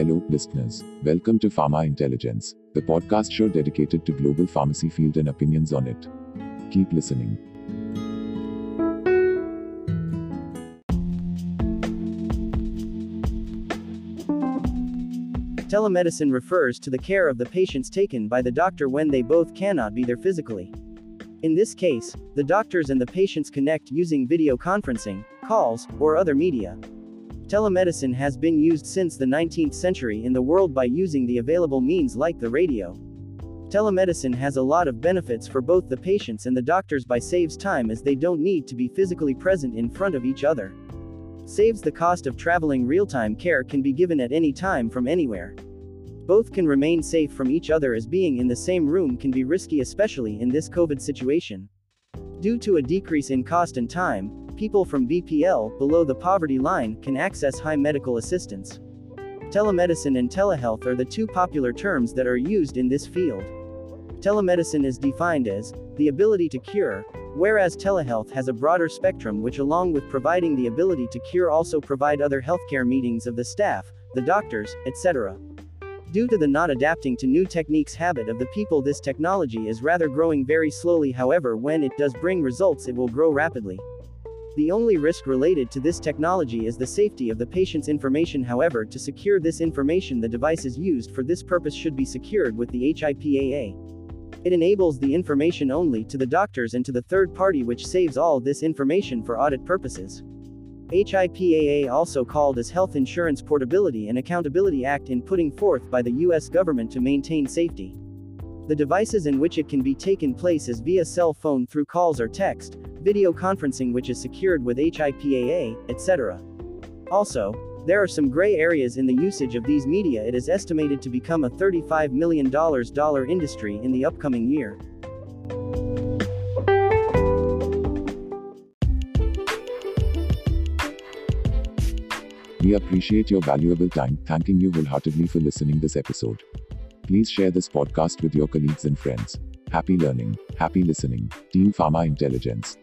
Hello, listeners. Welcome to Pharma Intelligence, the podcast show dedicated to global pharmacy field and opinions on it. Keep listening. Telemedicine refers to the care of the patients taken by the doctor when they both cannot be there physically. In this case, the doctors and the patients connect using video conferencing, calls, or other media. Telemedicine has been used since the 19th century in the world by using the available means like the radio. Telemedicine has a lot of benefits for both the patients and the doctors by saves time as they don't need to be physically present in front of each other. Saves the cost of traveling real-time care can be given at any time from anywhere. Both can remain safe from each other as being in the same room can be risky especially in this COVID situation. Due to a decrease in cost and time, people from BPL, below the poverty line, can access high medical assistance. Telemedicine and telehealth are the two popular terms that are used in this field. Telemedicine is defined as the ability to cure, whereas telehealth has a broader spectrum which along with providing the ability to cure also provide other healthcare meetings of the staff, the doctors, etc. Due to the not adapting to new techniques habit of the people this technology is rather growing very slowly however when it does bring results it will grow rapidly. The only risk related to this technology is the safety of the patient's information however to secure this information the devices used for this purpose should be secured with the HIPAA. It enables the information only to the doctors and to the third party which saves all this information for audit purposes. HIPAA also called as Health Insurance Portability and Accountability Act in putting forth by the US government to maintain safety. The devices in which it can be taken place is via cell phone through calls or text, video conferencing which is secured with HIPAA, etc. Also, there are some gray areas in the usage of these media. It is estimated to become a $35 million industry in the upcoming year. We appreciate your valuable time, thanking you wholeheartedly for listening this episode. Please share this podcast with your colleagues and friends. Happy learning, happy listening. Team Pharma Intelligence.